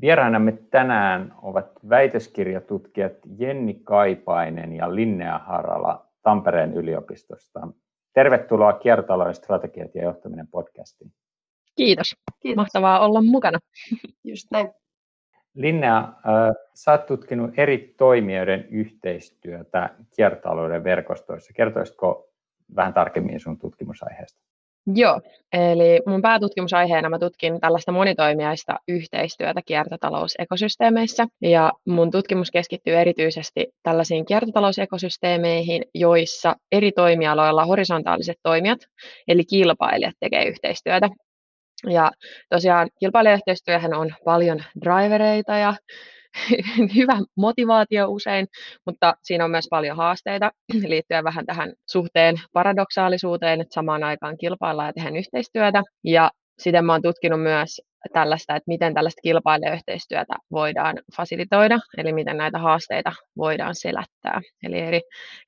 Vieraanamme tänään ovat väitöskirjatutkijat Jenni Kaipainen ja Linnea Harala Tampereen yliopistosta. Tervetuloa Kiertotalouden strategiat ja johtaminen podcastiin. Kiitos. Kiitos. Mahtavaa olla mukana. Just näin. Linnea, äh, sä oot tutkinut eri toimijoiden yhteistyötä kiertotalouden verkostoissa. Kertoisitko vähän tarkemmin sun tutkimusaiheesta? Joo, eli mun päätutkimusaiheena mä tutkin tällaista monitoimijaista yhteistyötä kiertotalousekosysteemeissä. Ja mun tutkimus keskittyy erityisesti tällaisiin kiertotalousekosysteemeihin, joissa eri toimialoilla horisontaaliset toimijat, eli kilpailijat, tekee yhteistyötä. Ja tosiaan kilpailijayhteistyöhän on paljon drivereita ja hyvä motivaatio usein, mutta siinä on myös paljon haasteita liittyen vähän tähän suhteen paradoksaalisuuteen, että samaan aikaan kilpaillaan ja tehdään yhteistyötä. Ja sitten mä oon tutkinut myös tällaista, että miten tällaista kilpailijayhteistyötä voidaan fasilitoida, eli miten näitä haasteita voidaan selättää, eli eri,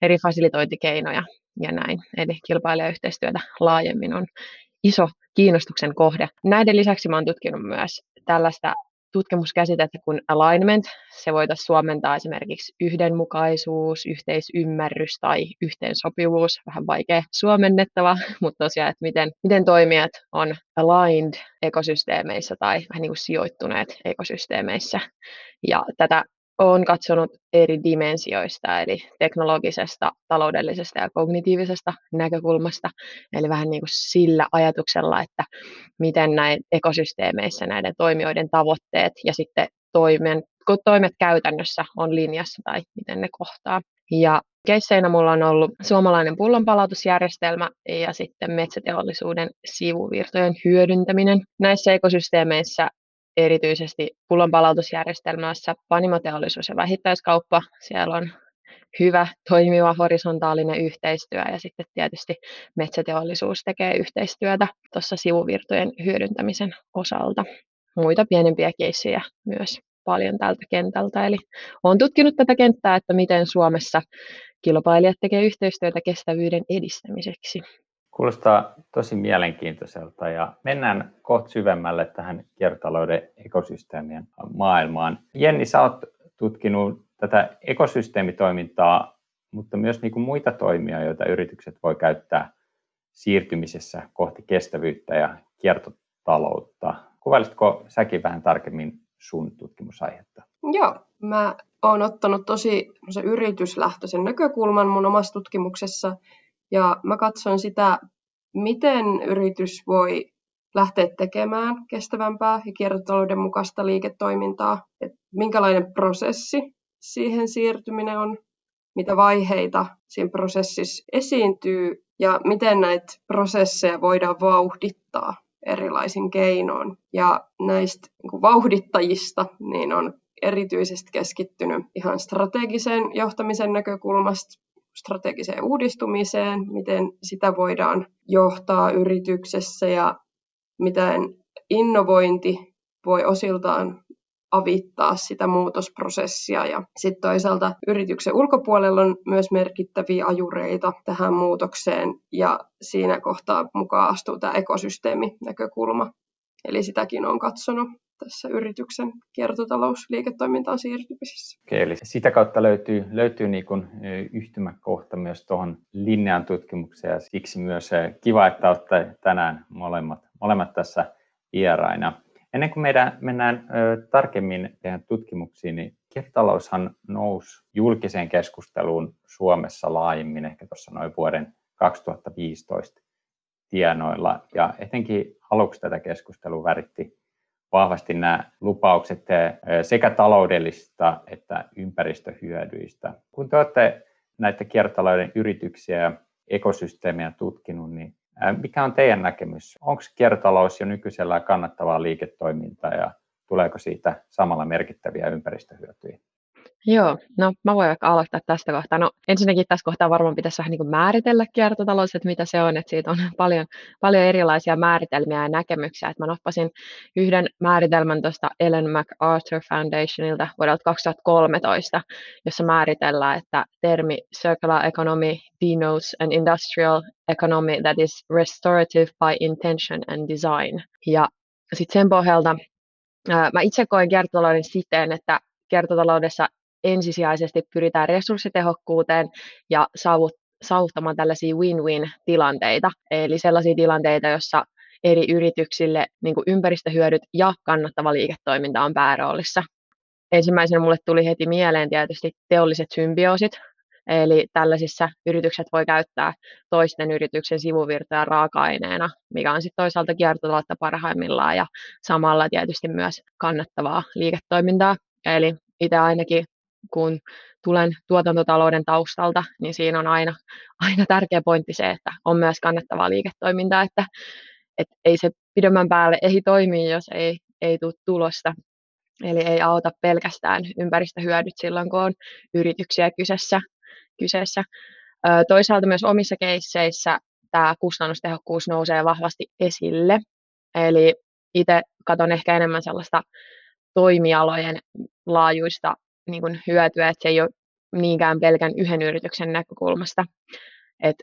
eri fasilitointikeinoja ja näin. Eli kilpailijayhteistyötä laajemmin on iso kiinnostuksen kohde. Näiden lisäksi mä oon tutkinut myös tällaista tutkimuskäsitettä kuin alignment. Se voitaisiin suomentaa esimerkiksi yhdenmukaisuus, yhteisymmärrys tai yhteensopivuus. Vähän vaikea suomennettava, mutta tosiaan, että miten, miten toimijat on aligned ekosysteemeissä tai vähän niin kuin sijoittuneet ekosysteemeissä. Ja tätä olen katsonut eri dimensioista, eli teknologisesta, taloudellisesta ja kognitiivisesta näkökulmasta, eli vähän niin kuin sillä ajatuksella, että miten näin ekosysteemeissä näiden toimijoiden tavoitteet ja sitten toimen, toimet käytännössä on linjassa tai miten ne kohtaa. Ja keisseinä mulla on ollut suomalainen pullonpalautusjärjestelmä ja sitten metsäteollisuuden sivuvirtojen hyödyntäminen. Näissä ekosysteemeissä erityisesti pullonpalautusjärjestelmässä panimoteollisuus ja vähittäiskauppa. Siellä on hyvä, toimiva horisontaalinen yhteistyö ja sitten tietysti metsäteollisuus tekee yhteistyötä tuossa sivuvirtojen hyödyntämisen osalta. Muita pienempiä keissejä myös paljon tältä kentältä. Eli olen tutkinut tätä kenttää, että miten Suomessa kilpailijat tekevät yhteistyötä kestävyyden edistämiseksi. Kuulostaa tosi mielenkiintoiselta ja mennään kohta syvemmälle tähän kiertotalouden ekosysteemien maailmaan. Jenni, sä oot tutkinut tätä ekosysteemitoimintaa, mutta myös niin kuin muita toimia, joita yritykset voi käyttää siirtymisessä kohti kestävyyttä ja kiertotaloutta. Kuvailisitko säkin vähän tarkemmin sun tutkimusaihetta? Joo, mä oon ottanut tosi yrityslähtöisen näkökulman mun omassa tutkimuksessa ja mä katson sitä, miten yritys voi lähteä tekemään kestävämpää ja kiertotalouden mukaista liiketoimintaa, että minkälainen prosessi siihen siirtyminen on, mitä vaiheita siinä prosessissa esiintyy ja miten näitä prosesseja voidaan vauhdittaa erilaisin keinoin. Ja näistä niin vauhdittajista niin on erityisesti keskittynyt ihan strategisen johtamisen näkökulmasta strategiseen uudistumiseen, miten sitä voidaan johtaa yrityksessä ja miten innovointi voi osiltaan avittaa sitä muutosprosessia. Ja sitten toisaalta yrityksen ulkopuolella on myös merkittäviä ajureita tähän muutokseen ja siinä kohtaa mukaan astuu tämä ekosysteeminäkökulma. Eli sitäkin on katsonut tässä yrityksen kiertotalousliiketoimintaan siirtymisessä. Okei, eli sitä kautta löytyy, löytyy niin kuin yhtymäkohta myös tuohon linjan tutkimukseen ja siksi myös kiva, että olette tänään molemmat, molemmat tässä vieraina. Ennen kuin meidän mennään ö, tarkemmin teidän tutkimuksiin, niin kiertotaloushan nousi julkiseen keskusteluun Suomessa laajemmin ehkä tuossa noin vuoden 2015 tienoilla. Ja etenkin aluksi tätä keskustelua väritti vahvasti nämä lupaukset sekä taloudellisista että ympäristöhyödyistä. Kun te olette näitä kiertotalouden yrityksiä ja ekosysteemejä tutkinut, niin mikä on teidän näkemys? Onko kiertotalous jo nykyisellä kannattavaa liiketoimintaa ja tuleeko siitä samalla merkittäviä ympäristöhyötyjä? Joo, no mä voin vaikka aloittaa tästä kohtaa. No ensinnäkin tässä kohtaa varmaan pitäisi vähän niin kuin määritellä kiertotalous, että mitä se on, että siitä on paljon, paljon erilaisia määritelmiä ja näkemyksiä. Että mä nappasin yhden määritelmän tuosta Ellen MacArthur Foundationilta vuodelta 2013, jossa määritellään, että termi circular economy denotes an industrial economy that is restorative by intention and design. Ja sitten sen pohjalta Mä itse koen kiertotalouden siten, että kiertotaloudessa ensisijaisesti pyritään resurssitehokkuuteen ja saavuttamaan tällaisia win-win-tilanteita, eli sellaisia tilanteita, joissa eri yrityksille niin kuin ympäristöhyödyt ja kannattava liiketoiminta on pääroolissa. Ensimmäisenä mulle tuli heti mieleen tietysti teolliset symbioosit, Eli tällaisissa yritykset voi käyttää toisten yrityksen sivuvirtoja raaka-aineena, mikä on sitten toisaalta kiertotaloutta parhaimmillaan ja samalla tietysti myös kannattavaa liiketoimintaa. Eli itse ainakin kun tulen tuotantotalouden taustalta, niin siinä on aina, aina tärkeä pointti se, että on myös kannattavaa liiketoimintaa, että, että ei se pidemmän päälle ei toimi, jos ei, ei tule tulosta. Eli ei auta pelkästään ympäristöhyödyt silloin, kun on yrityksiä kyseessä, kyseessä. Toisaalta myös omissa keisseissä tämä kustannustehokkuus nousee vahvasti esille. Eli itse katson ehkä enemmän sellaista toimialojen laajuista niin kuin hyötyä, että se ei ole niinkään pelkän yhden yrityksen näkökulmasta. Et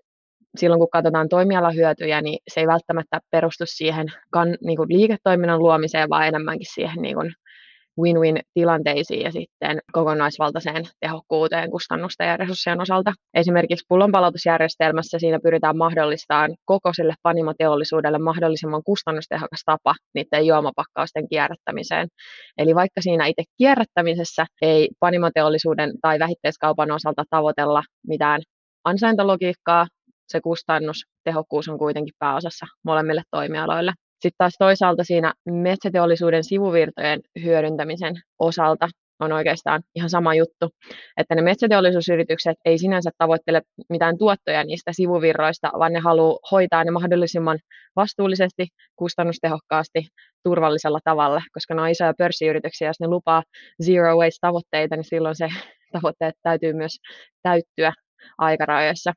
silloin kun katsotaan toimialahyötyjä, niin se ei välttämättä perustu siihen kan, niin kuin liiketoiminnan luomiseen, vaan enemmänkin siihen niin kuin win-win-tilanteisiin ja sitten kokonaisvaltaiseen tehokkuuteen kustannusten ja resurssien osalta. Esimerkiksi pullonpalautusjärjestelmässä siinä pyritään mahdollistamaan koko sille panimoteollisuudelle mahdollisimman kustannustehokas tapa niiden juomapakkausten kierrättämiseen. Eli vaikka siinä itse kierrättämisessä ei panimoteollisuuden tai vähittäiskaupan osalta tavoitella mitään ansaintalogiikkaa, se kustannus, tehokkuus on kuitenkin pääosassa molemmille toimialoille. Sitten taas toisaalta siinä metsäteollisuuden sivuvirtojen hyödyntämisen osalta on oikeastaan ihan sama juttu, että ne metsäteollisuusyritykset ei sinänsä tavoittele mitään tuottoja niistä sivuvirroista, vaan ne haluaa hoitaa ne mahdollisimman vastuullisesti, kustannustehokkaasti, turvallisella tavalla, koska ne on isoja pörssiyrityksiä, jos ne lupaa zero waste tavoitteita, niin silloin se tavoitteet täytyy myös täyttyä aikarajoissa.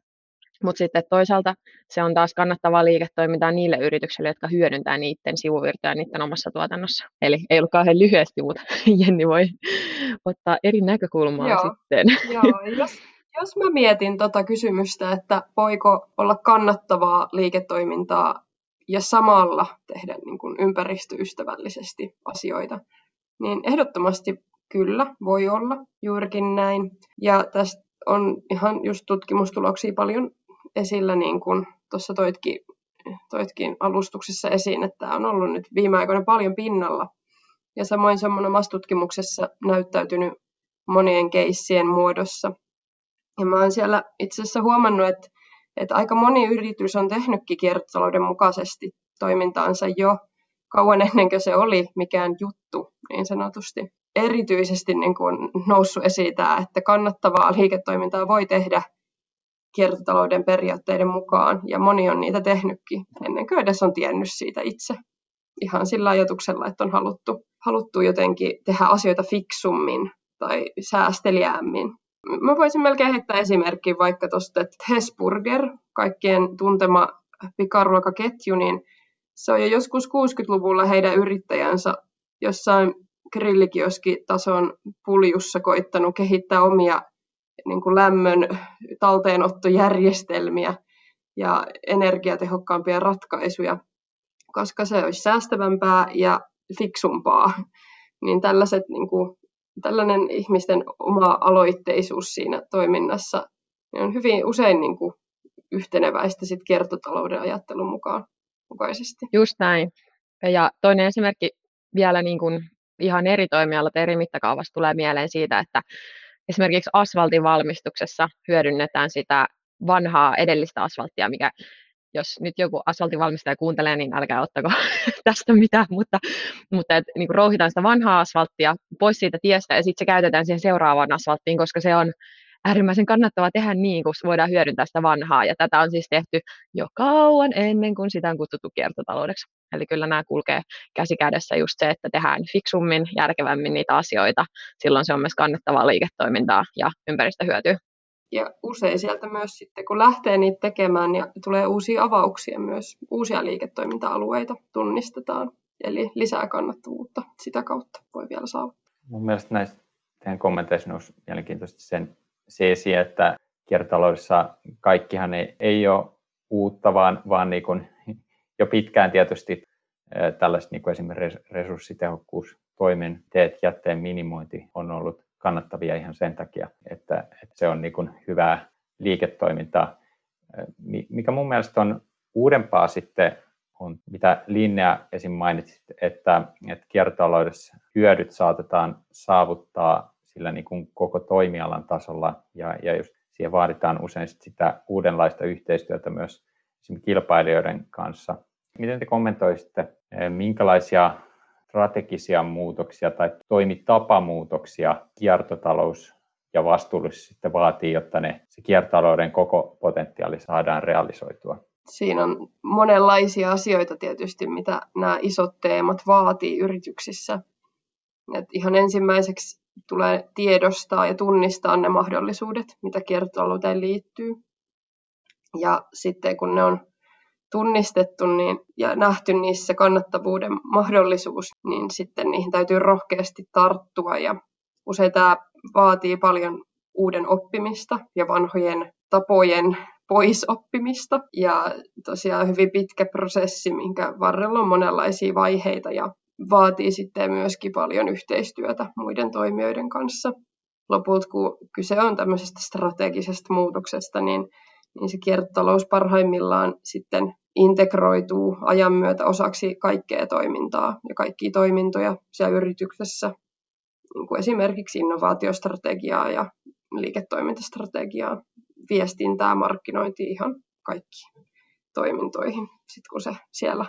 Mutta sitten toisaalta se on taas kannattavaa liiketoimintaa niille yrityksille, jotka hyödyntää niiden sivuvirtoja niiden omassa tuotannossa. Eli ei ollut kauhean lyhyesti, mutta Jenni voi ottaa eri näkökulmaa Joo. sitten. Joo, jos, jos mä mietin tota kysymystä, että voiko olla kannattavaa liiketoimintaa ja samalla tehdä niin kuin ympäristöystävällisesti asioita, niin ehdottomasti kyllä voi olla juurikin näin. Ja tästä on ihan just tutkimustuloksia paljon esillä, niin kuin tuossa toitkin, toitkin alustuksessa esiin, että tämä on ollut nyt viime aikoina paljon pinnalla. Ja samoin se on tutkimuksessa näyttäytynyt monien keissien muodossa. Ja mä oon siellä itse asiassa huomannut, että, että aika moni yritys on tehnytkin kiertotalouden mukaisesti toimintaansa jo kauan ennen kuin se oli mikään juttu, niin sanotusti. Erityisesti niin kuin noussut esiin tämä, että kannattavaa liiketoimintaa voi tehdä kiertotalouden periaatteiden mukaan, ja moni on niitä tehnytkin ennen kuin edes on tiennyt siitä itse. Ihan sillä ajatuksella, että on haluttu, haluttu jotenkin tehdä asioita fiksummin tai säästeliäämmin. Mä voisin melkein heittää esimerkkiä vaikka tuosta, että Hesburger, kaikkien tuntema pikaruokaketju, niin se on jo joskus 60-luvulla heidän yrittäjänsä jossain grillikioskitason puljussa koittanut kehittää omia niin kuin lämmön talteenottojärjestelmiä ja energiatehokkaampia ratkaisuja, koska se olisi säästävämpää ja fiksumpaa. Niin tällaiset, niin kuin, tällainen ihmisten oma aloitteisuus siinä toiminnassa niin on hyvin usein niin kuin, yhteneväistä sit kiertotalouden ajattelun mukaan, mukaisesti. Just näin. Ja toinen esimerkki vielä niin kuin ihan eri toimialat eri mittakaavassa tulee mieleen siitä, että esimerkiksi asfaltin valmistuksessa hyödynnetään sitä vanhaa edellistä asfalttia, mikä jos nyt joku asfaltinvalmistaja kuuntelee, niin älkää ottako tästä mitään, mutta, mutta et, niin rouhitaan sitä vanhaa asfalttia pois siitä tiestä ja sitten se käytetään siihen seuraavaan asfalttiin, koska se on äärimmäisen kannattavaa tehdä niin, kun voidaan hyödyntää sitä vanhaa. Ja tätä on siis tehty jo kauan ennen kuin sitä on kutsuttu kiertotaloudeksi. Eli kyllä nämä kulkee käsi kädessä just se, että tehdään fiksummin, järkevämmin niitä asioita. Silloin se on myös kannattavaa liiketoimintaa ja ympäristöhyötyä. Ja usein sieltä myös sitten, kun lähtee niitä tekemään, ja niin tulee uusia avauksia myös, uusia liiketoiminta-alueita tunnistetaan. Eli lisää kannattavuutta sitä kautta voi vielä saavuttaa. Mun mielestä näistä teidän kommenteissa nousi mielenkiintoisesti sen se esiin, että kiertotaloudessa kaikkihan ei, ei ole uutta, vaan, vaan niin kuin jo pitkään tietysti tällaiset niin kuin esimerkiksi resurssitehokkuustoimenteet, jätteen minimointi on ollut kannattavia ihan sen takia, että, että se on niin kuin hyvää liiketoimintaa. Mikä mun mielestä on uudempaa sitten on, mitä Linnea esim. mainitsit, että, että kiertotaloudessa hyödyt saatetaan saavuttaa sillä niin kuin koko toimialan tasolla ja, ja just siihen vaaditaan usein sitä uudenlaista yhteistyötä myös kilpailijoiden kanssa. Miten te kommentoisitte, eh, minkälaisia strategisia muutoksia tai toimitapamuutoksia kiertotalous ja vastuullisuus sitten vaatii, jotta ne, se kiertotalouden koko potentiaali saadaan realisoitua? Siinä on monenlaisia asioita tietysti, mitä nämä isot teemat vaatii yrityksissä. Et ihan ensimmäiseksi tulee tiedostaa ja tunnistaa ne mahdollisuudet, mitä kiertotalouteen liittyy. Ja sitten kun ne on tunnistettu niin, ja nähty niissä kannattavuuden mahdollisuus, niin sitten niihin täytyy rohkeasti tarttua. Ja usein tämä vaatii paljon uuden oppimista ja vanhojen tapojen poisoppimista. Ja tosiaan hyvin pitkä prosessi, minkä varrella on monenlaisia vaiheita ja vaatii sitten myöskin paljon yhteistyötä muiden toimijoiden kanssa. Lopulta, kun kyse on tämmöisestä strategisesta muutoksesta, niin, niin se kiertotalous parhaimmillaan sitten integroituu ajan myötä osaksi kaikkea toimintaa ja kaikkia toimintoja siellä yrityksessä, niin kuin esimerkiksi innovaatiostrategiaa ja liiketoimintastrategiaa, viestintää, markkinointia, ihan kaikki toimintoihin, sit kun se siellä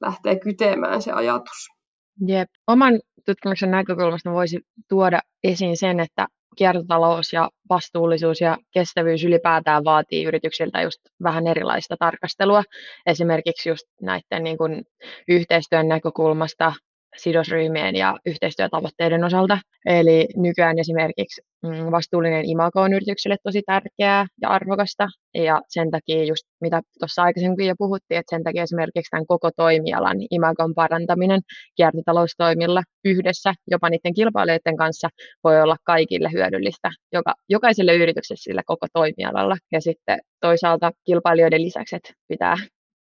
lähtee kytemään se ajatus. Jep. Oman tutkimuksen näkökulmasta voisi tuoda esiin sen, että kiertotalous ja vastuullisuus ja kestävyys ylipäätään vaatii yrityksiltä just vähän erilaista tarkastelua. Esimerkiksi just näiden niin kuin yhteistyön näkökulmasta sidosryhmien ja yhteistyötavoitteiden osalta. Eli nykyään esimerkiksi mm, vastuullinen imago on yritykselle tosi tärkeää ja arvokasta, ja sen takia just mitä tuossa aikaisemmin jo puhuttiin, että sen takia esimerkiksi tämän koko toimialan imagon parantaminen kiertotaloustoimilla yhdessä, jopa niiden kilpailijoiden kanssa, voi olla kaikille hyödyllistä, joka, jokaiselle yritykselle sillä koko toimialalla. Ja sitten toisaalta kilpailijoiden lisäksi, että pitää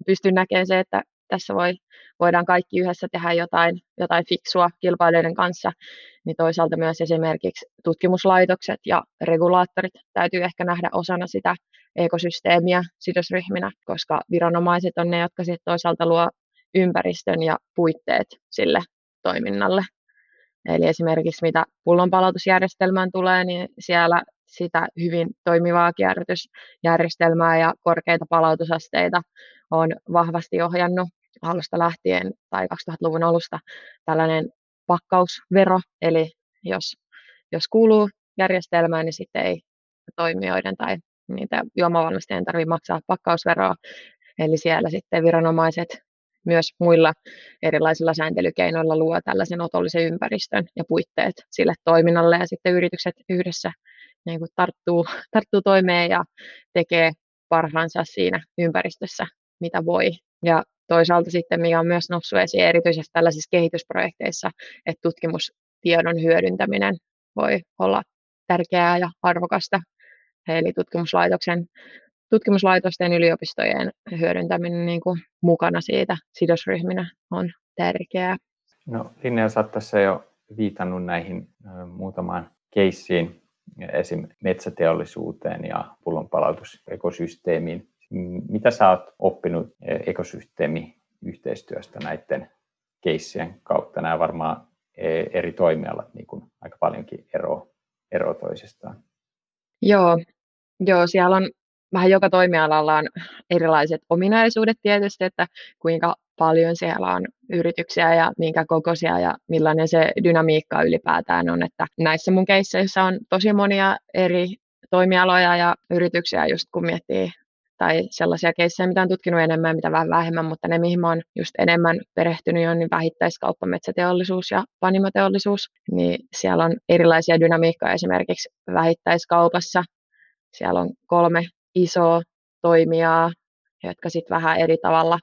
pystyä näkemään se, että tässä voi, voidaan kaikki yhdessä tehdä jotain, jotain fiksua kilpailijoiden kanssa, niin toisaalta myös esimerkiksi tutkimuslaitokset ja regulaattorit täytyy ehkä nähdä osana sitä ekosysteemiä sidosryhminä, koska viranomaiset on ne, jotka sitten toisaalta luo ympäristön ja puitteet sille toiminnalle. Eli esimerkiksi mitä pullonpalautusjärjestelmään tulee, niin siellä sitä hyvin toimivaa kierrätysjärjestelmää ja korkeita palautusasteita on vahvasti ohjannut alusta lähtien tai 2000-luvun alusta tällainen pakkausvero, eli jos, jos kuuluu järjestelmään, niin sitten ei toimijoiden tai niitä juomavalmistajien tarvitse maksaa pakkausveroa. Eli siellä sitten viranomaiset myös muilla erilaisilla sääntelykeinoilla luo tällaisen otollisen ympäristön ja puitteet sille toiminnalle. Ja sitten yritykset yhdessä niin kuin tarttuu, tarttuu toimeen ja tekee parhaansa siinä ympäristössä, mitä voi. Ja toisaalta sitten, mikä on myös noussut esiin erityisesti tällaisissa kehitysprojekteissa, että tutkimustiedon hyödyntäminen voi olla tärkeää ja arvokasta. Eli tutkimuslaitoksen, tutkimuslaitosten yliopistojen hyödyntäminen niin kuin mukana siitä sidosryhminä on tärkeää. No Linnea, sä tässä jo viitannut näihin muutamaan keissiin, esim. metsäteollisuuteen ja pullonpalautusekosysteemiin. Mitä sä oot oppinut ekosysteemiyhteistyöstä näiden keissien kautta? Nämä varmaan e, eri toimialat niin kuin aika paljonkin eroa, ero toisistaan. Joo, joo, siellä on vähän joka toimialalla on erilaiset ominaisuudet tietysti, että kuinka paljon siellä on yrityksiä ja minkä kokoisia ja millainen se dynamiikka ylipäätään on. Että näissä mun keisseissä on tosi monia eri toimialoja ja yrityksiä, just kun miettii tai sellaisia keissejä, mitä on tutkinut enemmän mitä vähän vähemmän, mutta ne, mihin mä oon just enemmän perehtynyt, on niin vähittäiskauppa, metsäteollisuus ja panimoteollisuus. Niin siellä on erilaisia dynamiikkoja esimerkiksi vähittäiskaupassa. Siellä on kolme isoa toimijaa, jotka sitten vähän eri tavalla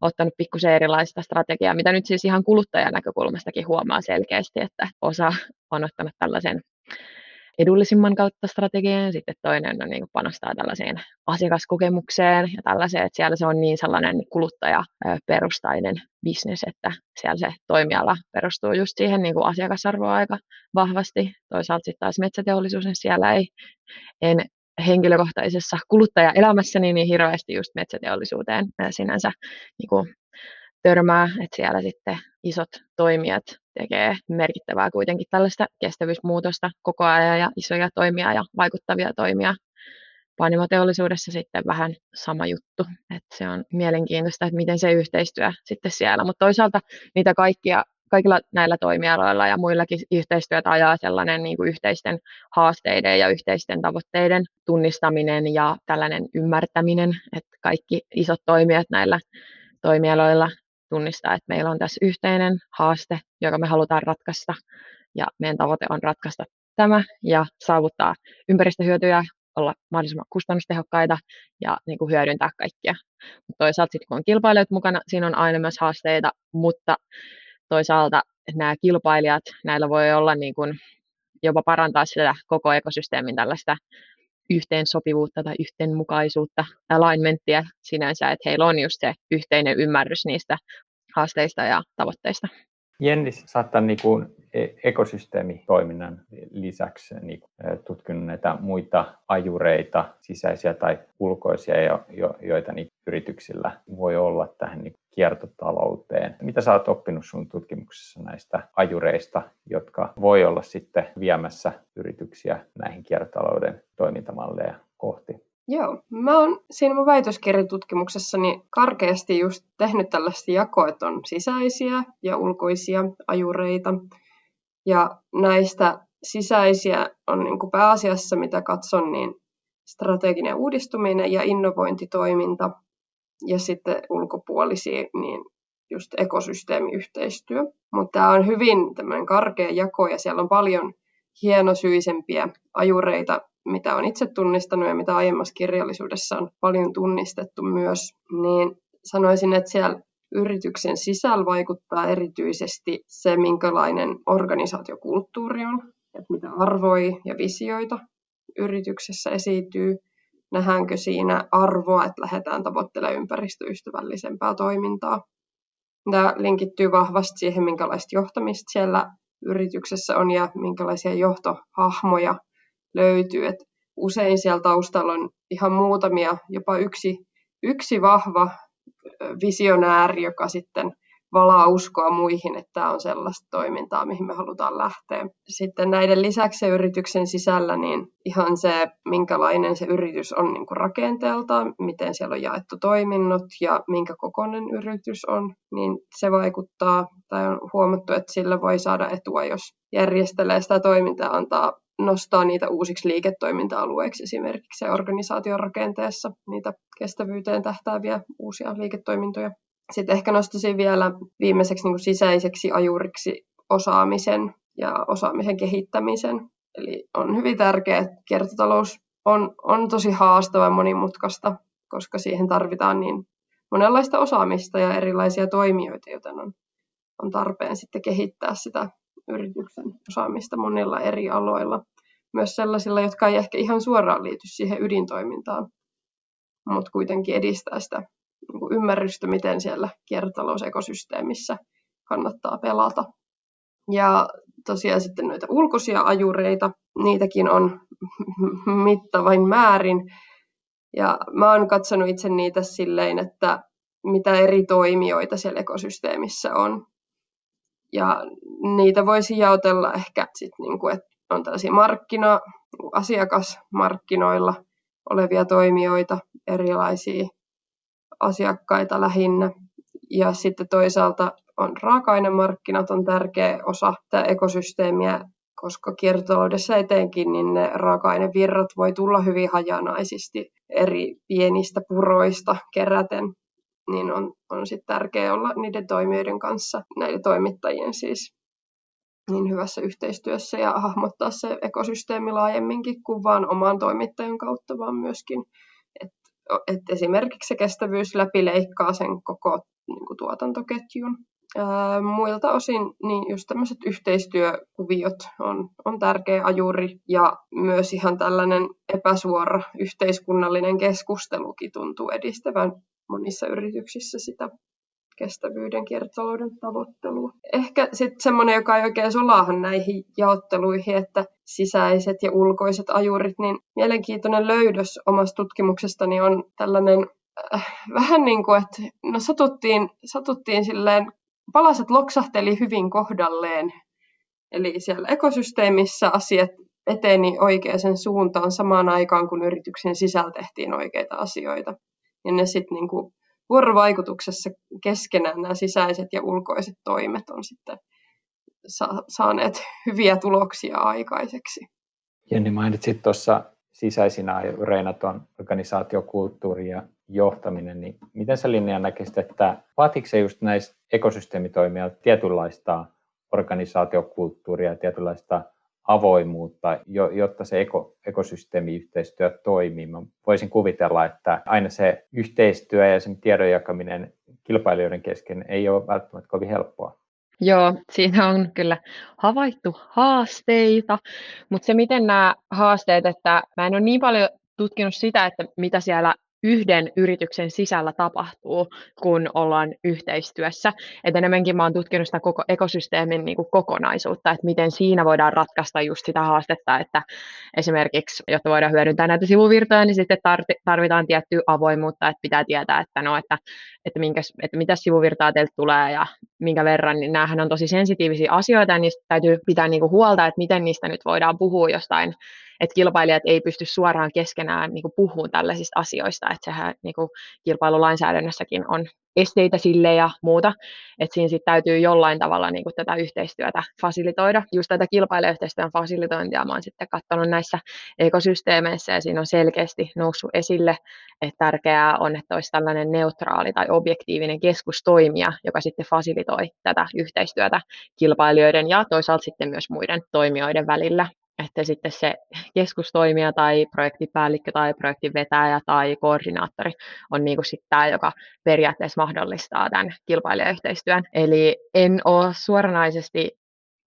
ottanut pikkusen erilaista strategiaa, mitä nyt siis ihan kuluttajan näkökulmastakin huomaa selkeästi, että osa on ottanut tällaisen edullisimman kautta strategiaan, sitten toinen on niin kuin panostaa tällaiseen asiakaskokemukseen ja tällaiseen, että siellä se on niin sellainen kuluttajaperustainen bisnes, että siellä se toimiala perustuu just siihen niin kuin asiakasarvoa aika vahvasti. Toisaalta sitten taas metsäteollisuus, niin siellä ei, en henkilökohtaisessa kuluttajaelämässäni niin hirveästi just metsäteollisuuteen sinänsä niin kuin törmää, että siellä sitten isot toimijat tekee merkittävää kuitenkin tällaista kestävyysmuutosta koko ajan ja isoja toimia ja vaikuttavia toimia. Panimoteollisuudessa sitten vähän sama juttu, että se on mielenkiintoista, että miten se yhteistyö sitten siellä, mutta toisaalta niitä kaikkia kaikilla näillä toimialoilla ja muillakin yhteistyötä ajaa sellainen niin kuin yhteisten haasteiden ja yhteisten tavoitteiden tunnistaminen ja tällainen ymmärtäminen, että kaikki isot toimijat näillä toimialoilla tunnistaa, että meillä on tässä yhteinen haaste, joka me halutaan ratkaista ja meidän tavoite on ratkaista tämä ja saavuttaa ympäristöhyötyjä, olla mahdollisimman kustannustehokkaita ja niin kuin hyödyntää kaikkia. Mutta toisaalta sitten kun on kilpailijat mukana, siinä on aina myös haasteita, mutta toisaalta nämä kilpailijat, näillä voi olla niin kuin jopa parantaa sitä koko ekosysteemin tällaista yhteensopivuutta tai yhteenmukaisuutta, alignmenttia sinänsä, että heillä on just se yhteinen ymmärrys niistä haasteista ja tavoitteista. Jenni, sä oot niin kuin e-, ekosysteemitoiminnan lisäksi niin tutkinut näitä muita ajureita, sisäisiä tai ulkoisia, joita niin yrityksillä voi olla tähän niin kiertotalouteen. Mitä sä oot oppinut sun tutkimuksessa näistä ajureista, jotka voi olla sitten viemässä yrityksiä näihin kiertotalouden toimintamalleja kohti? Joo, mä oon siinä mun väitöskirjatutkimuksessani karkeasti just tehnyt tällaista jakoa, että on sisäisiä ja ulkoisia ajureita. Ja näistä sisäisiä on niin kuin pääasiassa, mitä katson, niin strateginen uudistuminen ja innovointitoiminta. Ja sitten ulkopuolisia, niin just ekosysteemiyhteistyö. Mutta tämä on hyvin tämmöinen karkea jako ja siellä on paljon hienosyisempiä ajureita, mitä on itse tunnistanut ja mitä aiemmassa kirjallisuudessa on paljon tunnistettu myös, niin sanoisin, että siellä yrityksen sisällä vaikuttaa erityisesti se, minkälainen organisaatiokulttuuri on, että mitä arvoja ja visioita yrityksessä esiintyy, nähdäänkö siinä arvoa, että lähdetään tavoittelemaan ympäristöystävällisempää toimintaa. Tämä linkittyy vahvasti siihen, minkälaista johtamista siellä yrityksessä on ja minkälaisia johtohahmoja löytyy. Et usein siellä taustalla on ihan muutamia, jopa yksi, yksi vahva visionääri, joka sitten valaa uskoa muihin, että tämä on sellaista toimintaa, mihin me halutaan lähteä. Sitten näiden lisäksi yrityksen sisällä niin ihan se, minkälainen se yritys on niin kuin rakenteeltaan, miten siellä on jaettu toiminnot ja minkä kokoinen yritys on, niin se vaikuttaa tai on huomattu, että sillä voi saada etua, jos järjestelee sitä toimintaa, antaa nostaa niitä uusiksi liiketoiminta-alueiksi esimerkiksi organisaation rakenteessa, niitä kestävyyteen tähtääviä uusia liiketoimintoja. Sitten ehkä nostaisin vielä viimeiseksi niin kuin sisäiseksi ajuriksi osaamisen ja osaamisen kehittämisen. Eli on hyvin tärkeää, että kiertotalous on, on tosi haastava ja monimutkaista, koska siihen tarvitaan niin monenlaista osaamista ja erilaisia toimijoita, joten on, on tarpeen sitten kehittää sitä yrityksen osaamista monilla eri aloilla. Myös sellaisilla, jotka ei ehkä ihan suoraan liity siihen ydintoimintaan, mutta kuitenkin edistää sitä ymmärrystä, miten siellä kiertotalousekosysteemissä kannattaa pelata. Ja tosiaan sitten noita ulkoisia ajureita, niitäkin on mittavain määrin. Ja mä oon katsonut itse niitä silleen, että mitä eri toimijoita siellä ekosysteemissä on. Ja niitä voisi jaotella ehkä sit niin että on tällaisia markkina, asiakasmarkkinoilla olevia toimijoita, erilaisia asiakkaita lähinnä. Ja sitten toisaalta on raaka-ainemarkkinat on tärkeä osa tätä ekosysteemiä, koska kiertotaloudessa etenkin niin ne raaka-ainevirrat voi tulla hyvin hajanaisesti eri pienistä puroista keräten niin on, on sit tärkeää olla niiden toimijoiden kanssa, näiden toimittajien siis, niin hyvässä yhteistyössä ja hahmottaa se ekosysteemi laajemminkin kuin vain oman toimittajan kautta, vaan myöskin, että et esimerkiksi se kestävyys läpileikkaa sen koko niin kuin tuotantoketjun. Ää, muilta osin niin just tämmöiset yhteistyökuviot on, on tärkeä ajuri ja myös ihan tällainen epäsuora yhteiskunnallinen keskustelukin tuntuu edistävän monissa yrityksissä sitä kestävyyden kiertotalouden tavoittelua. Ehkä sitten semmoinen, joka ei oikein sulahan näihin jaotteluihin, että sisäiset ja ulkoiset ajurit, niin mielenkiintoinen löydös omasta tutkimuksestani on tällainen äh, vähän niin kuin, että no satuttiin, satuttiin silleen, palaset loksahteli hyvin kohdalleen. Eli siellä ekosysteemissä asiat eteni oikeaan suuntaan samaan aikaan, kun yrityksen sisällä tehtiin oikeita asioita. Ja ne sitten niin vuorovaikutuksessa keskenään nämä sisäiset ja ulkoiset toimet on sitten sa- saaneet hyviä tuloksia aikaiseksi. Jenni mainitsit tuossa sisäisinä ajureina tuon organisaatiokulttuuri ja johtaminen, niin miten sä Linnea näkisit, että vaatiiko se just näistä ekosysteemitoimia tietynlaista organisaatiokulttuuria tietynlaista avoimuutta, jotta se eko, ekosysteemiyhteistyö toimii. Mä voisin kuvitella, että aina se yhteistyö ja sen tiedon jakaminen kilpailijoiden kesken ei ole välttämättä kovin helppoa. Joo, siinä on kyllä havaittu haasteita, mutta se miten nämä haasteet, että mä en ole niin paljon tutkinut sitä, että mitä siellä yhden yrityksen sisällä tapahtuu, kun ollaan yhteistyössä. Et enemmänkin mä oon tutkinut sitä koko ekosysteemin niin kuin kokonaisuutta, että miten siinä voidaan ratkaista just sitä haastetta, että esimerkiksi, jotta voidaan hyödyntää näitä sivuvirtoja, niin sitten tarvitaan tiettyä avoimuutta, että pitää tietää, että, no, että, että, minkäs, että mitä sivuvirtaa teiltä tulee ja minkä verran, niin näähän on tosi sensitiivisiä asioita, ja niistä täytyy pitää niin kuin huolta, että miten niistä nyt voidaan puhua jostain että kilpailijat ei pysty suoraan keskenään niin puhumaan tällaisista asioista, että sehän niin kuin, kilpailulainsäädännössäkin on esteitä sille ja muuta, että siinä sitten täytyy jollain tavalla niin kuin, tätä yhteistyötä fasilitoida. Just tätä kilpailijayhteistyön fasilitointia mä oon sitten katsonut näissä ekosysteemeissä ja siinä on selkeästi noussut esille, että tärkeää on, että olisi tällainen neutraali tai objektiivinen keskustoimija, joka sitten fasilitoi tätä yhteistyötä kilpailijoiden ja toisaalta sitten myös muiden toimijoiden välillä että sitten se keskustoimija tai projektipäällikkö tai projektivetäjä tai koordinaattori on niin kuin sitten tämä, joka periaatteessa mahdollistaa tämän kilpailijayhteistyön. Eli en ole suoranaisesti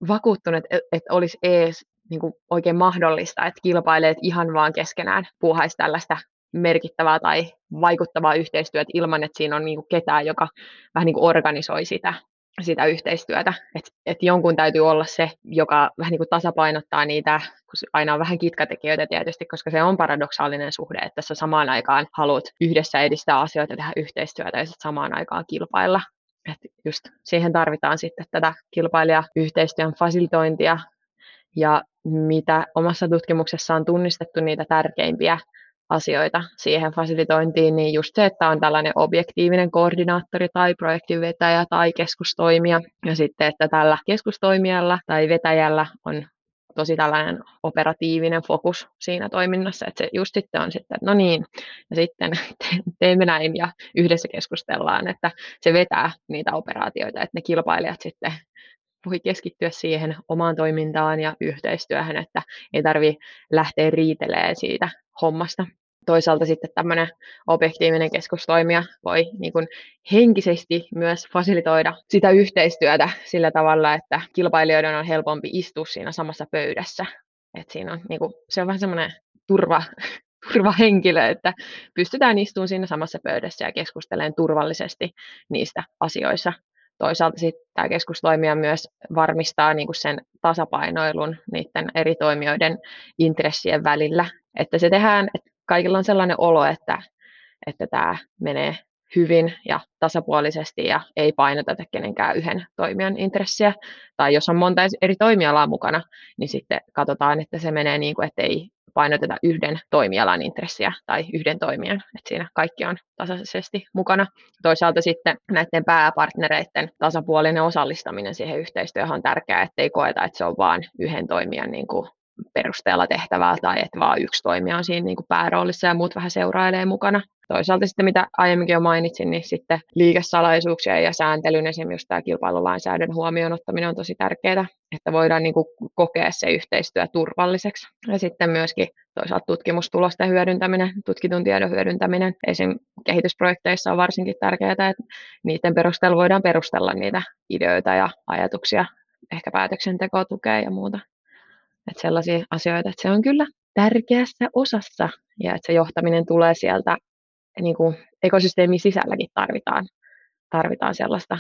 vakuuttunut, että olisi ees niin kuin oikein mahdollista, että kilpailijat ihan vaan keskenään puuhaisi tällaista merkittävää tai vaikuttavaa yhteistyötä ilman, että siinä on niin kuin ketään, joka vähän niin kuin organisoi sitä sitä yhteistyötä. Että et jonkun täytyy olla se, joka vähän niin kuin tasapainottaa niitä, kun aina on vähän kitkatekijöitä tietysti, koska se on paradoksaalinen suhde, että sä samaan aikaan haluat yhdessä edistää asioita, tehdä yhteistyötä ja sitten samaan aikaan kilpailla. Et just siihen tarvitaan sitten tätä kilpailijayhteistyön fasilitointia ja mitä omassa tutkimuksessa on tunnistettu niitä tärkeimpiä asioita siihen fasilitointiin, niin just se, että on tällainen objektiivinen koordinaattori tai projektivetäjä tai keskustoimija, ja sitten, että tällä keskustoimijalla tai vetäjällä on tosi tällainen operatiivinen fokus siinä toiminnassa, että se just sitten on sitten, että no niin, ja sitten teemme näin ja yhdessä keskustellaan, että se vetää niitä operaatioita, että ne kilpailijat sitten voi keskittyä siihen omaan toimintaan ja yhteistyöhön, että ei tarvi lähteä riitelemään siitä hommasta toisaalta sitten tämmöinen objektiivinen keskustoimija voi niin kuin henkisesti myös fasilitoida sitä yhteistyötä sillä tavalla, että kilpailijoiden on helpompi istua siinä samassa pöydässä. Et siinä on, niin kuin, se on vähän semmoinen turva, turvahenkilö, että pystytään istumaan siinä samassa pöydässä ja keskustelemaan turvallisesti niistä asioissa. Toisaalta sitten tämä keskustoimija myös varmistaa niin kuin sen tasapainoilun niiden eri toimijoiden intressien välillä, että se tehdään, että kaikilla on sellainen olo, että, että tämä menee hyvin ja tasapuolisesti ja ei painoteta kenenkään yhden toimijan intressiä. Tai jos on monta eri toimialaa mukana, niin sitten katsotaan, että se menee niin kuin, että ei painoteta yhden toimialan intressiä tai yhden toimijan, että siinä kaikki on tasaisesti mukana. Toisaalta sitten näiden pääpartnereiden tasapuolinen osallistaminen siihen yhteistyöhön on tärkeää, ettei koeta, että se on vain yhden toimijan niin kuin perusteella tehtävää tai että vaan yksi toimija on siinä niin kuin pääroolissa ja muut vähän seurailee mukana. Toisaalta sitten, mitä aiemminkin jo mainitsin, niin sitten liikesalaisuuksien ja sääntelyn, esimerkiksi tämä kilpailulainsäädännön huomioon ottaminen on tosi tärkeää, että voidaan niin kuin kokea se yhteistyö turvalliseksi. Ja sitten myöskin toisaalta tutkimustulosten hyödyntäminen, tutkitun tiedon hyödyntäminen. Esim. kehitysprojekteissa on varsinkin tärkeää, että niiden perusteella voidaan perustella niitä ideoita ja ajatuksia, ehkä päätöksentekoa tukea ja muuta. Että sellaisia asioita, että se on kyllä tärkeässä osassa ja että se johtaminen tulee sieltä niin kuin ekosysteemin sisälläkin tarvitaan, tarvitaan sellaista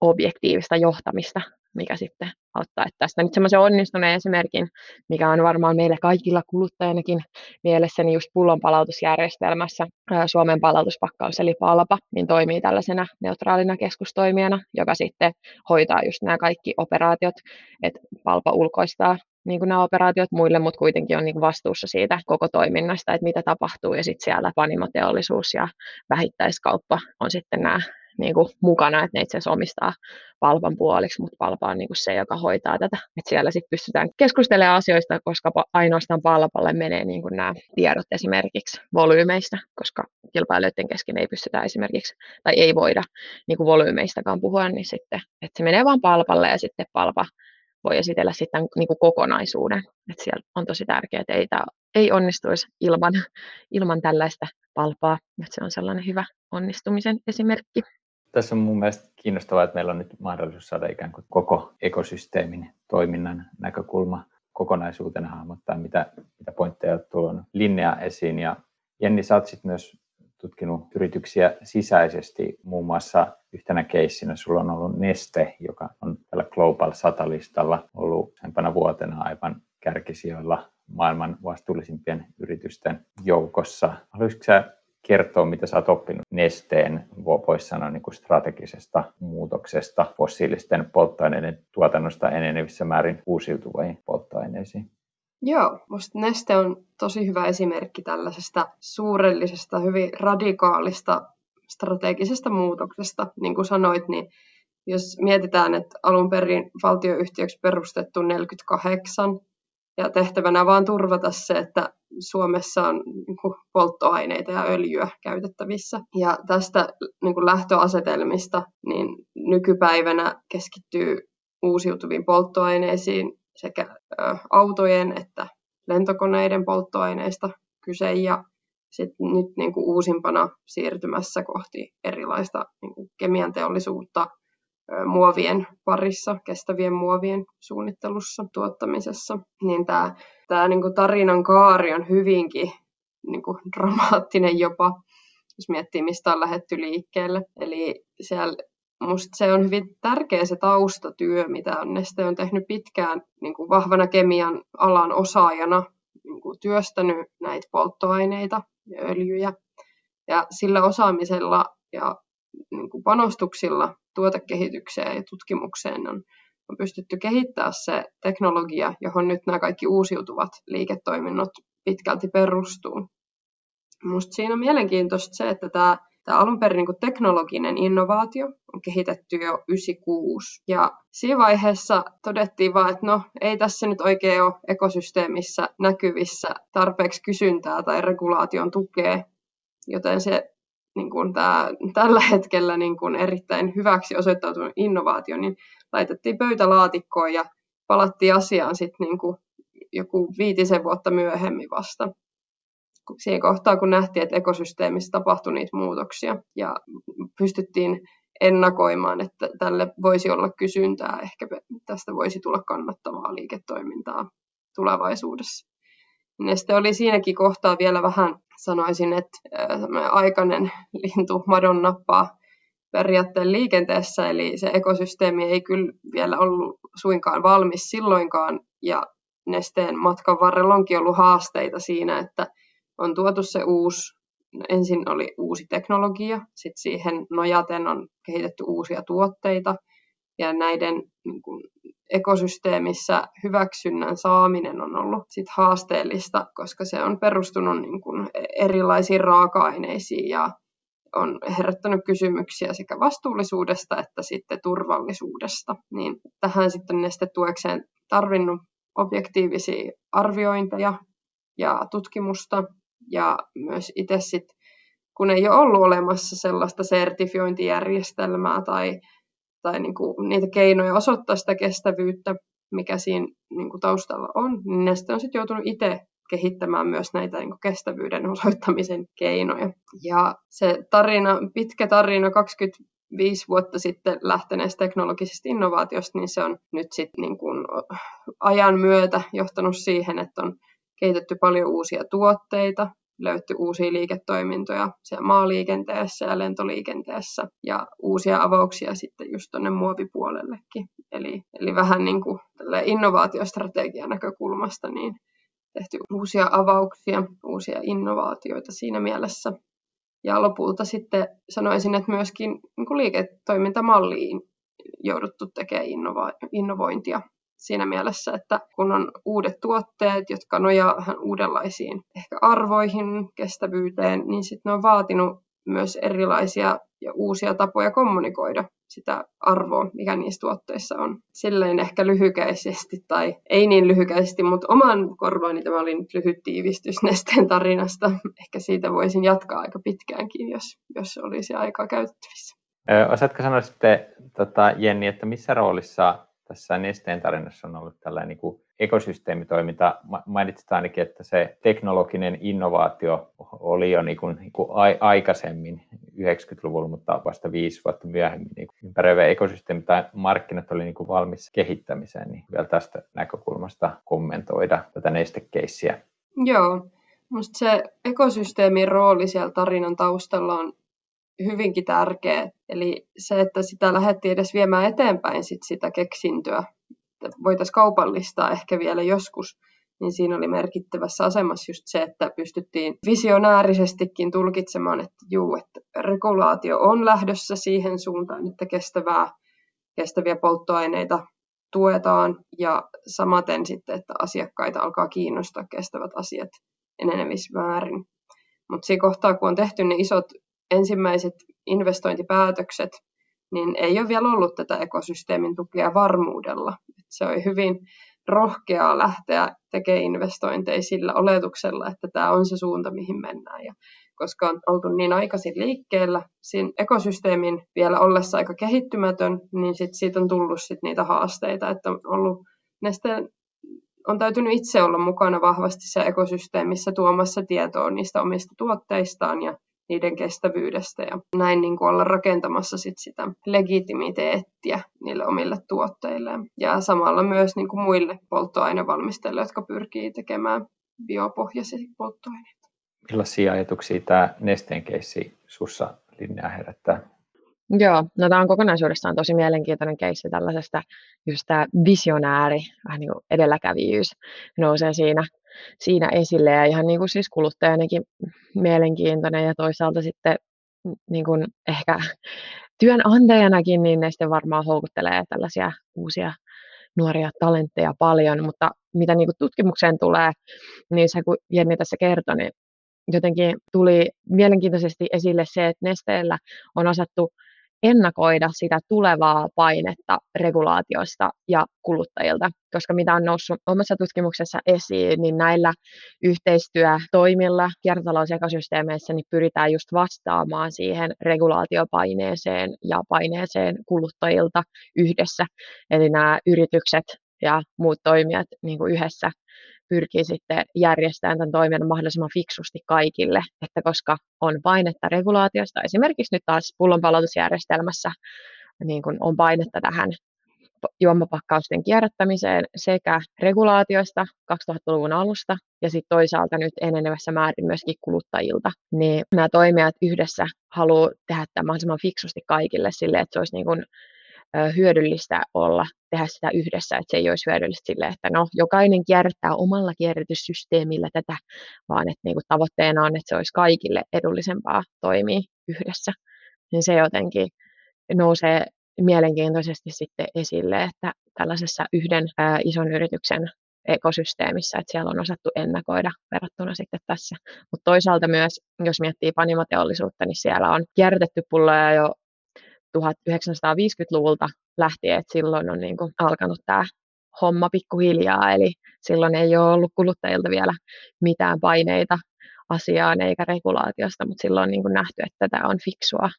objektiivista johtamista, mikä sitten auttaa. Että tästä nyt semmoisen onnistuneen esimerkin, mikä on varmaan meille kaikilla kuluttajanakin mielessäni niin just pullonpalautusjärjestelmässä. Suomen palautuspakkaus eli PALPA, niin toimii tällaisena neutraalina keskustoimijana, joka sitten hoitaa just nämä kaikki operaatiot, että PALPA ulkoistaa niin kuin nämä operaatiot muille, mutta kuitenkin on niin kuin vastuussa siitä koko toiminnasta, että mitä tapahtuu. Ja sitten siellä panimoteollisuus ja vähittäiskauppa on sitten nämä niin kuin mukana, että ne itse asiassa omistaa Palpan puoliksi, mutta Palpa on niin kuin se, joka hoitaa tätä. Et siellä sitten pystytään keskustelemaan asioista, koska ainoastaan Palpalle menee niin kuin nämä tiedot esimerkiksi volyymeista, koska kilpailijoiden kesken ei pystytä esimerkiksi, tai ei voida niin kuin volyymeistakaan puhua, niin sitten, että se menee vain Palpalle ja sitten Palpa voi esitellä sitten niin kuin kokonaisuuden. Että siellä on tosi tärkeää, että ei, tämä, ei onnistuisi ilman, ilman tällaista palpaa. Että se on sellainen hyvä onnistumisen esimerkki. Tässä on mun mielestä kiinnostavaa, että meillä on nyt mahdollisuus saada ikään kuin koko ekosysteemin toiminnan näkökulma kokonaisuutena hahmottaa, mitä, mitä pointteja on tullut linjaa esiin. Ja Jenni, sä myös tutkinut yrityksiä sisäisesti, muun muassa yhtenä keissinä sulla on ollut Neste, joka on tällä Global 100-listalla ollut useampana vuotena aivan kärkisijoilla maailman vastuullisimpien yritysten joukossa. Haluaisitko sä kertoa, mitä sä oot oppinut Nesteen, voisi sanoa niin kuin strategisesta muutoksesta fossiilisten polttoaineiden tuotannosta enenevissä määrin uusiutuviin polttoaineisiin? Joo, musta Neste on tosi hyvä esimerkki tällaisesta suurellisesta, hyvin radikaalista strategisesta muutoksesta. Niin kuin sanoit, niin jos mietitään, että alun perin valtioyhtiöksi perustettu 48 ja tehtävänä vaan turvata se, että Suomessa on niin polttoaineita ja öljyä käytettävissä. Ja tästä niin kuin lähtöasetelmista niin nykypäivänä keskittyy uusiutuviin polttoaineisiin sekä autojen että lentokoneiden polttoaineista kyse ja sit nyt niin kuin uusimpana siirtymässä kohti erilaista niin kuin kemian teollisuutta muovien parissa, kestävien muovien suunnittelussa, tuottamisessa, niin tämä, tämä niin kuin tarinan kaari on hyvinkin niin kuin dramaattinen jopa, jos miettii, mistä on lähetty liikkeelle. Eli siellä Musta se on hyvin tärkeä se taustatyö, mitä Neste on tehnyt pitkään niin kuin vahvana kemian alan osaajana, niin kuin työstänyt näitä polttoaineita ja öljyjä. Ja sillä osaamisella ja niin kuin panostuksilla tuotekehitykseen ja tutkimukseen on, on pystytty kehittämään se teknologia, johon nyt nämä kaikki uusiutuvat liiketoiminnot pitkälti perustuu. Minusta siinä on mielenkiintoista se, että tämä Tämä alun perin niin teknologinen innovaatio on kehitetty jo 96. Ja siinä vaiheessa todettiin vaan, että no ei tässä nyt oikein ole ekosysteemissä näkyvissä tarpeeksi kysyntää tai regulaation tukea, joten se niin kuin tämä, tällä hetkellä niin kuin erittäin hyväksi osoittautunut innovaatio, niin laitettiin pöytälaatikkoon ja palattiin asiaan sitten niin kuin joku viitisen vuotta myöhemmin vasta siihen kohtaan, kun nähtiin, että ekosysteemissä tapahtui niitä muutoksia ja pystyttiin ennakoimaan, että tälle voisi olla kysyntää, ehkä tästä voisi tulla kannattavaa liiketoimintaa tulevaisuudessa. Neste oli siinäkin kohtaa vielä vähän, sanoisin, että aikainen lintu madon nappaa periaatteen liikenteessä, eli se ekosysteemi ei kyllä vielä ollut suinkaan valmis silloinkaan, ja Nesteen matkan varrella onkin ollut haasteita siinä, että on tuotu se uusi, ensin oli uusi teknologia, sitten siihen nojaten on kehitetty uusia tuotteita, ja näiden niin kuin, ekosysteemissä hyväksynnän saaminen on ollut sit haasteellista, koska se on perustunut niin kuin, erilaisiin raaka-aineisiin ja on herättänyt kysymyksiä sekä vastuullisuudesta että sitten turvallisuudesta. Niin tähän sitten neste tuekseen tarvinnut objektiivisia arviointeja ja tutkimusta ja myös itse sitten, kun ei ole ollut olemassa sellaista sertifiointijärjestelmää tai, tai niin kuin niitä keinoja osoittaa sitä kestävyyttä, mikä siinä niin kuin taustalla on, niin ne sitten on sitten joutunut itse kehittämään myös näitä niin kuin kestävyyden osoittamisen keinoja. Ja se tarina, pitkä tarina 25 vuotta sitten lähteneestä teknologisesta innovaatiosta, niin se on nyt sitten niin ajan myötä johtanut siihen, että on kehitetty paljon uusia tuotteita, löytty uusia liiketoimintoja siellä maaliikenteessä ja lentoliikenteessä ja uusia avauksia sitten just tuonne muovipuolellekin. Eli, eli vähän niin kuin innovaatiostrategian näkökulmasta niin tehty uusia avauksia, uusia innovaatioita siinä mielessä. Ja lopulta sitten sanoisin, että myöskin niin kuin liiketoimintamalliin jouduttu tekemään innova- innovointia siinä mielessä, että kun on uudet tuotteet, jotka nojaa vähän uudenlaisiin ehkä arvoihin, kestävyyteen, niin sitten ne on vaatinut myös erilaisia ja uusia tapoja kommunikoida sitä arvoa, mikä niissä tuotteissa on. Silleen ehkä lyhykäisesti, tai ei niin lyhykäisesti, mutta oman korvaani tämä oli nyt lyhyt tiivistys Nesteen tarinasta. Ehkä siitä voisin jatkaa aika pitkäänkin, jos, jos olisi aikaa käytettävissä. Osaatko sanoa sitten, tota, Jenni, että missä roolissa tässä Nesteen tarinassa on ollut tällainen niin kuin ekosysteemitoiminta. Mainitsit ainakin, että se teknologinen innovaatio oli jo niin kuin, niin kuin aikaisemmin 90-luvulla, mutta vasta viisi vuotta myöhemmin niin ympäröivä ekosysteemi tai markkinat oli niin valmis kehittämiseen. Niin vielä tästä näkökulmasta kommentoida tätä nestekeissiä. Joo, Minusta se ekosysteemin rooli siellä tarinan taustalla on hyvinkin tärkeä. Eli se, että sitä lähdettiin edes viemään eteenpäin sit sitä keksintöä, voitaisiin kaupallistaa ehkä vielä joskus, niin siinä oli merkittävässä asemassa just se, että pystyttiin visionäärisestikin tulkitsemaan, että juu, että regulaatio on lähdössä siihen suuntaan, että kestävää, kestäviä polttoaineita tuetaan ja samaten sitten, että asiakkaita alkaa kiinnostaa kestävät asiat enenevissä määrin. Mutta siinä kohtaa, kun on tehty ne isot ensimmäiset investointipäätökset, niin ei ole vielä ollut tätä ekosysteemin tukea varmuudella. Se on hyvin rohkeaa lähteä tekemään investointeja sillä oletuksella, että tämä on se suunta, mihin mennään. Ja koska on oltu niin aikaisin liikkeellä, siinä ekosysteemin vielä ollessa aika kehittymätön, niin sit siitä on tullut sit niitä haasteita, että on ollut nesteen on täytynyt itse olla mukana vahvasti se ekosysteemissä tuomassa tietoa niistä omista tuotteistaan ja niiden kestävyydestä ja näin niin kuin olla rakentamassa sit sitä legitimiteettiä niille omille tuotteilleen. Ja samalla myös niin kuin muille polttoainevalmistajille, jotka pyrkii tekemään biopohjaisia polttoaineita. Millaisia ajatuksia tämä nesteen keissi sussa linjaa herättää? Joo, no tämä on kokonaisuudessaan tosi mielenkiintoinen keissi tällaisesta, just tämä visionääri, vähän niin kuin edelläkävijyys nousee siinä siinä esille. Ja ihan niin kuin siis kuluttajanakin mielenkiintoinen ja toisaalta sitten niin kuin ehkä työnantajanakin, niin ne sitten varmaan houkuttelee tällaisia uusia nuoria talentteja paljon, mutta mitä niin kuin tutkimukseen tulee, niin se kun Jenni tässä kertoi, niin jotenkin tuli mielenkiintoisesti esille se, että Nesteellä on osattu ennakoida sitä tulevaa painetta regulaatiosta ja kuluttajilta, koska mitä on noussut omassa tutkimuksessa esiin, niin näillä yhteistyötoimilla kiertotalousekosysteemeissä niin pyritään just vastaamaan siihen regulaatiopaineeseen ja paineeseen kuluttajilta yhdessä. Eli nämä yritykset ja muut toimijat niin kuin yhdessä pyrkii sitten järjestämään tämän toimen mahdollisimman fiksusti kaikille, että koska on painetta regulaatiosta, esimerkiksi nyt taas pullonpalautusjärjestelmässä niin kuin on painetta tähän juomapakkausten kierrättämiseen sekä regulaatioista 2000-luvun alusta ja sitten toisaalta nyt enenevässä määrin myöskin kuluttajilta, niin nämä toimijat yhdessä haluaa tehdä tämän mahdollisimman fiksusti kaikille sille, että se olisi niin kuin hyödyllistä olla, tehdä sitä yhdessä, että se ei olisi hyödyllistä sille, että no, jokainen kierrättää omalla kierrätyssysteemillä tätä, vaan että niin kuin tavoitteena on, että se olisi kaikille edullisempaa toimia yhdessä. Niin se jotenkin nousee mielenkiintoisesti sitten esille, että tällaisessa yhden ää, ison yrityksen ekosysteemissä, että siellä on osattu ennakoida verrattuna sitten tässä. Mutta toisaalta myös, jos miettii panimoteollisuutta, niin siellä on kierrätetty pulloja jo 1950-luvulta lähtien, että silloin on niin kuin alkanut tämä homma pikkuhiljaa, eli silloin ei ole ollut kuluttajilta vielä mitään paineita asiaan eikä regulaatiosta, mutta silloin on niin kuin nähty, että tämä on fiksua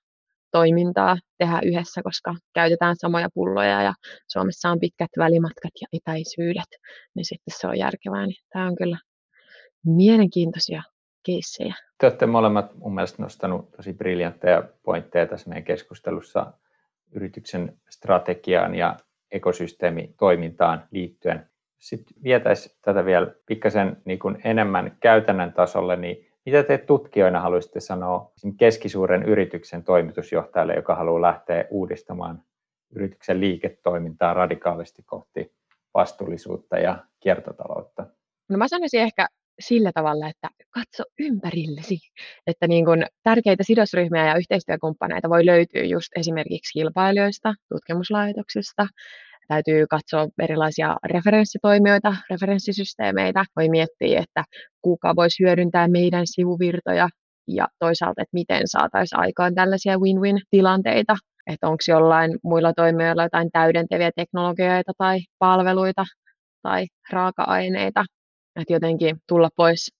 toimintaa tehdä yhdessä, koska käytetään samoja pulloja ja Suomessa on pitkät välimatkat ja etäisyydet, niin sitten se on järkevää. Niin tämä on kyllä mielenkiintoisia keissejä. Te olette molemmat mun mielestä nostanut tosi briljantteja pointteja tässä meidän keskustelussa yrityksen strategiaan ja ekosysteemitoimintaan liittyen. Sitten vietäisiin tätä vielä pikkasen niin kuin enemmän käytännön tasolle, niin mitä te tutkijoina haluaisitte sanoa keskisuuren yrityksen toimitusjohtajalle, joka haluaa lähteä uudistamaan yrityksen liiketoimintaa radikaalisti kohti vastuullisuutta ja kiertotaloutta? No mä sanoisin ehkä sillä tavalla, että katso ympärillesi, että niin kun tärkeitä sidosryhmiä ja yhteistyökumppaneita voi löytyä just esimerkiksi kilpailijoista, tutkimuslaitoksista, täytyy katsoa erilaisia referenssitoimijoita, referenssisysteemeitä, voi miettiä, että kuka voisi hyödyntää meidän sivuvirtoja ja toisaalta, että miten saataisiin aikaan tällaisia win-win-tilanteita, että onko jollain muilla toimijoilla jotain täydentäviä teknologioita tai palveluita tai raaka-aineita, että jotenkin tulla pois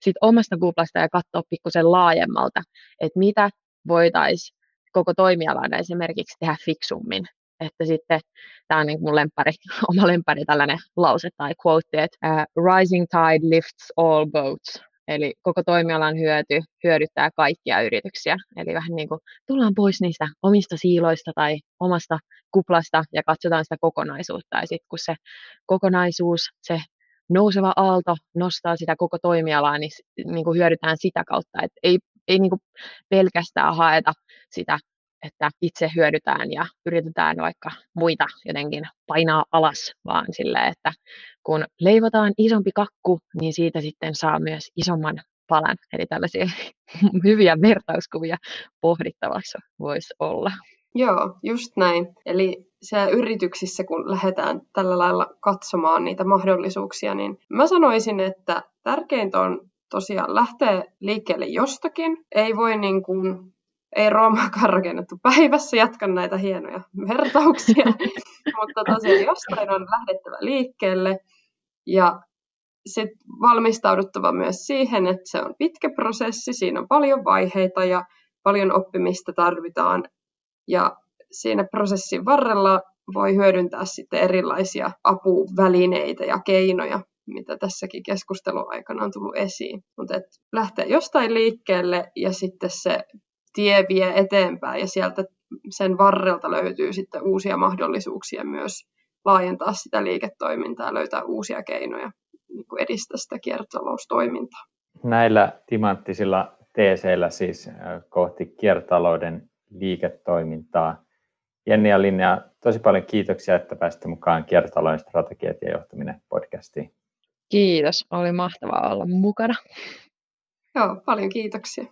sit omasta kuplasta ja katsoa pikkusen laajemmalta, että mitä voitaisiin koko toimialana esimerkiksi tehdä fiksummin. Että sitten tämä on niin mun lempari, oma lempari tällainen lause tai quote, että rising tide lifts all boats. Eli koko toimialan hyöty hyödyttää kaikkia yrityksiä. Eli vähän niin kuin tullaan pois niistä omista siiloista tai omasta kuplasta ja katsotaan sitä kokonaisuutta. Ja sitten kun se kokonaisuus, se nouseva aalto nostaa sitä koko toimialaa, niin, niin kuin hyödytään sitä kautta. että ei ei niin kuin pelkästään haeta sitä, että itse hyödytään ja yritetään vaikka muita jotenkin painaa alas, vaan silleen, että kun leivotaan isompi kakku, niin siitä sitten saa myös isomman palan. Eli tällaisia hyviä vertauskuvia pohdittavaksi voisi olla. Joo, just näin. Eli se yrityksissä, kun lähdetään tällä lailla katsomaan niitä mahdollisuuksia, niin mä sanoisin, että tärkeintä on tosiaan lähteä liikkeelle jostakin. Ei voi niin kuin, ei Roomaakaan rakennettu päivässä, jatkan näitä hienoja vertauksia, mutta tosiaan jostain on lähdettävä liikkeelle ja sitten valmistauduttava myös siihen, että se on pitkä prosessi, siinä on paljon vaiheita ja paljon oppimista tarvitaan ja siinä prosessin varrella voi hyödyntää sitten erilaisia apuvälineitä ja keinoja, mitä tässäkin keskustelun aikana on tullut esiin. Mutta lähtee jostain liikkeelle ja sitten se tie vie eteenpäin ja sieltä sen varrelta löytyy sitten uusia mahdollisuuksia myös laajentaa sitä liiketoimintaa löytää uusia keinoja niin kuin edistää sitä kiertotaloustoimintaa. Näillä timanttisilla teeseillä siis kohti kiertotalouden liiketoimintaa. Jenni ja Linnea, tosi paljon kiitoksia, että pääsitte mukaan kiertotalouden strategiat ja johtaminen podcastiin. Kiitos, oli mahtavaa olla mukana. Joo, paljon kiitoksia.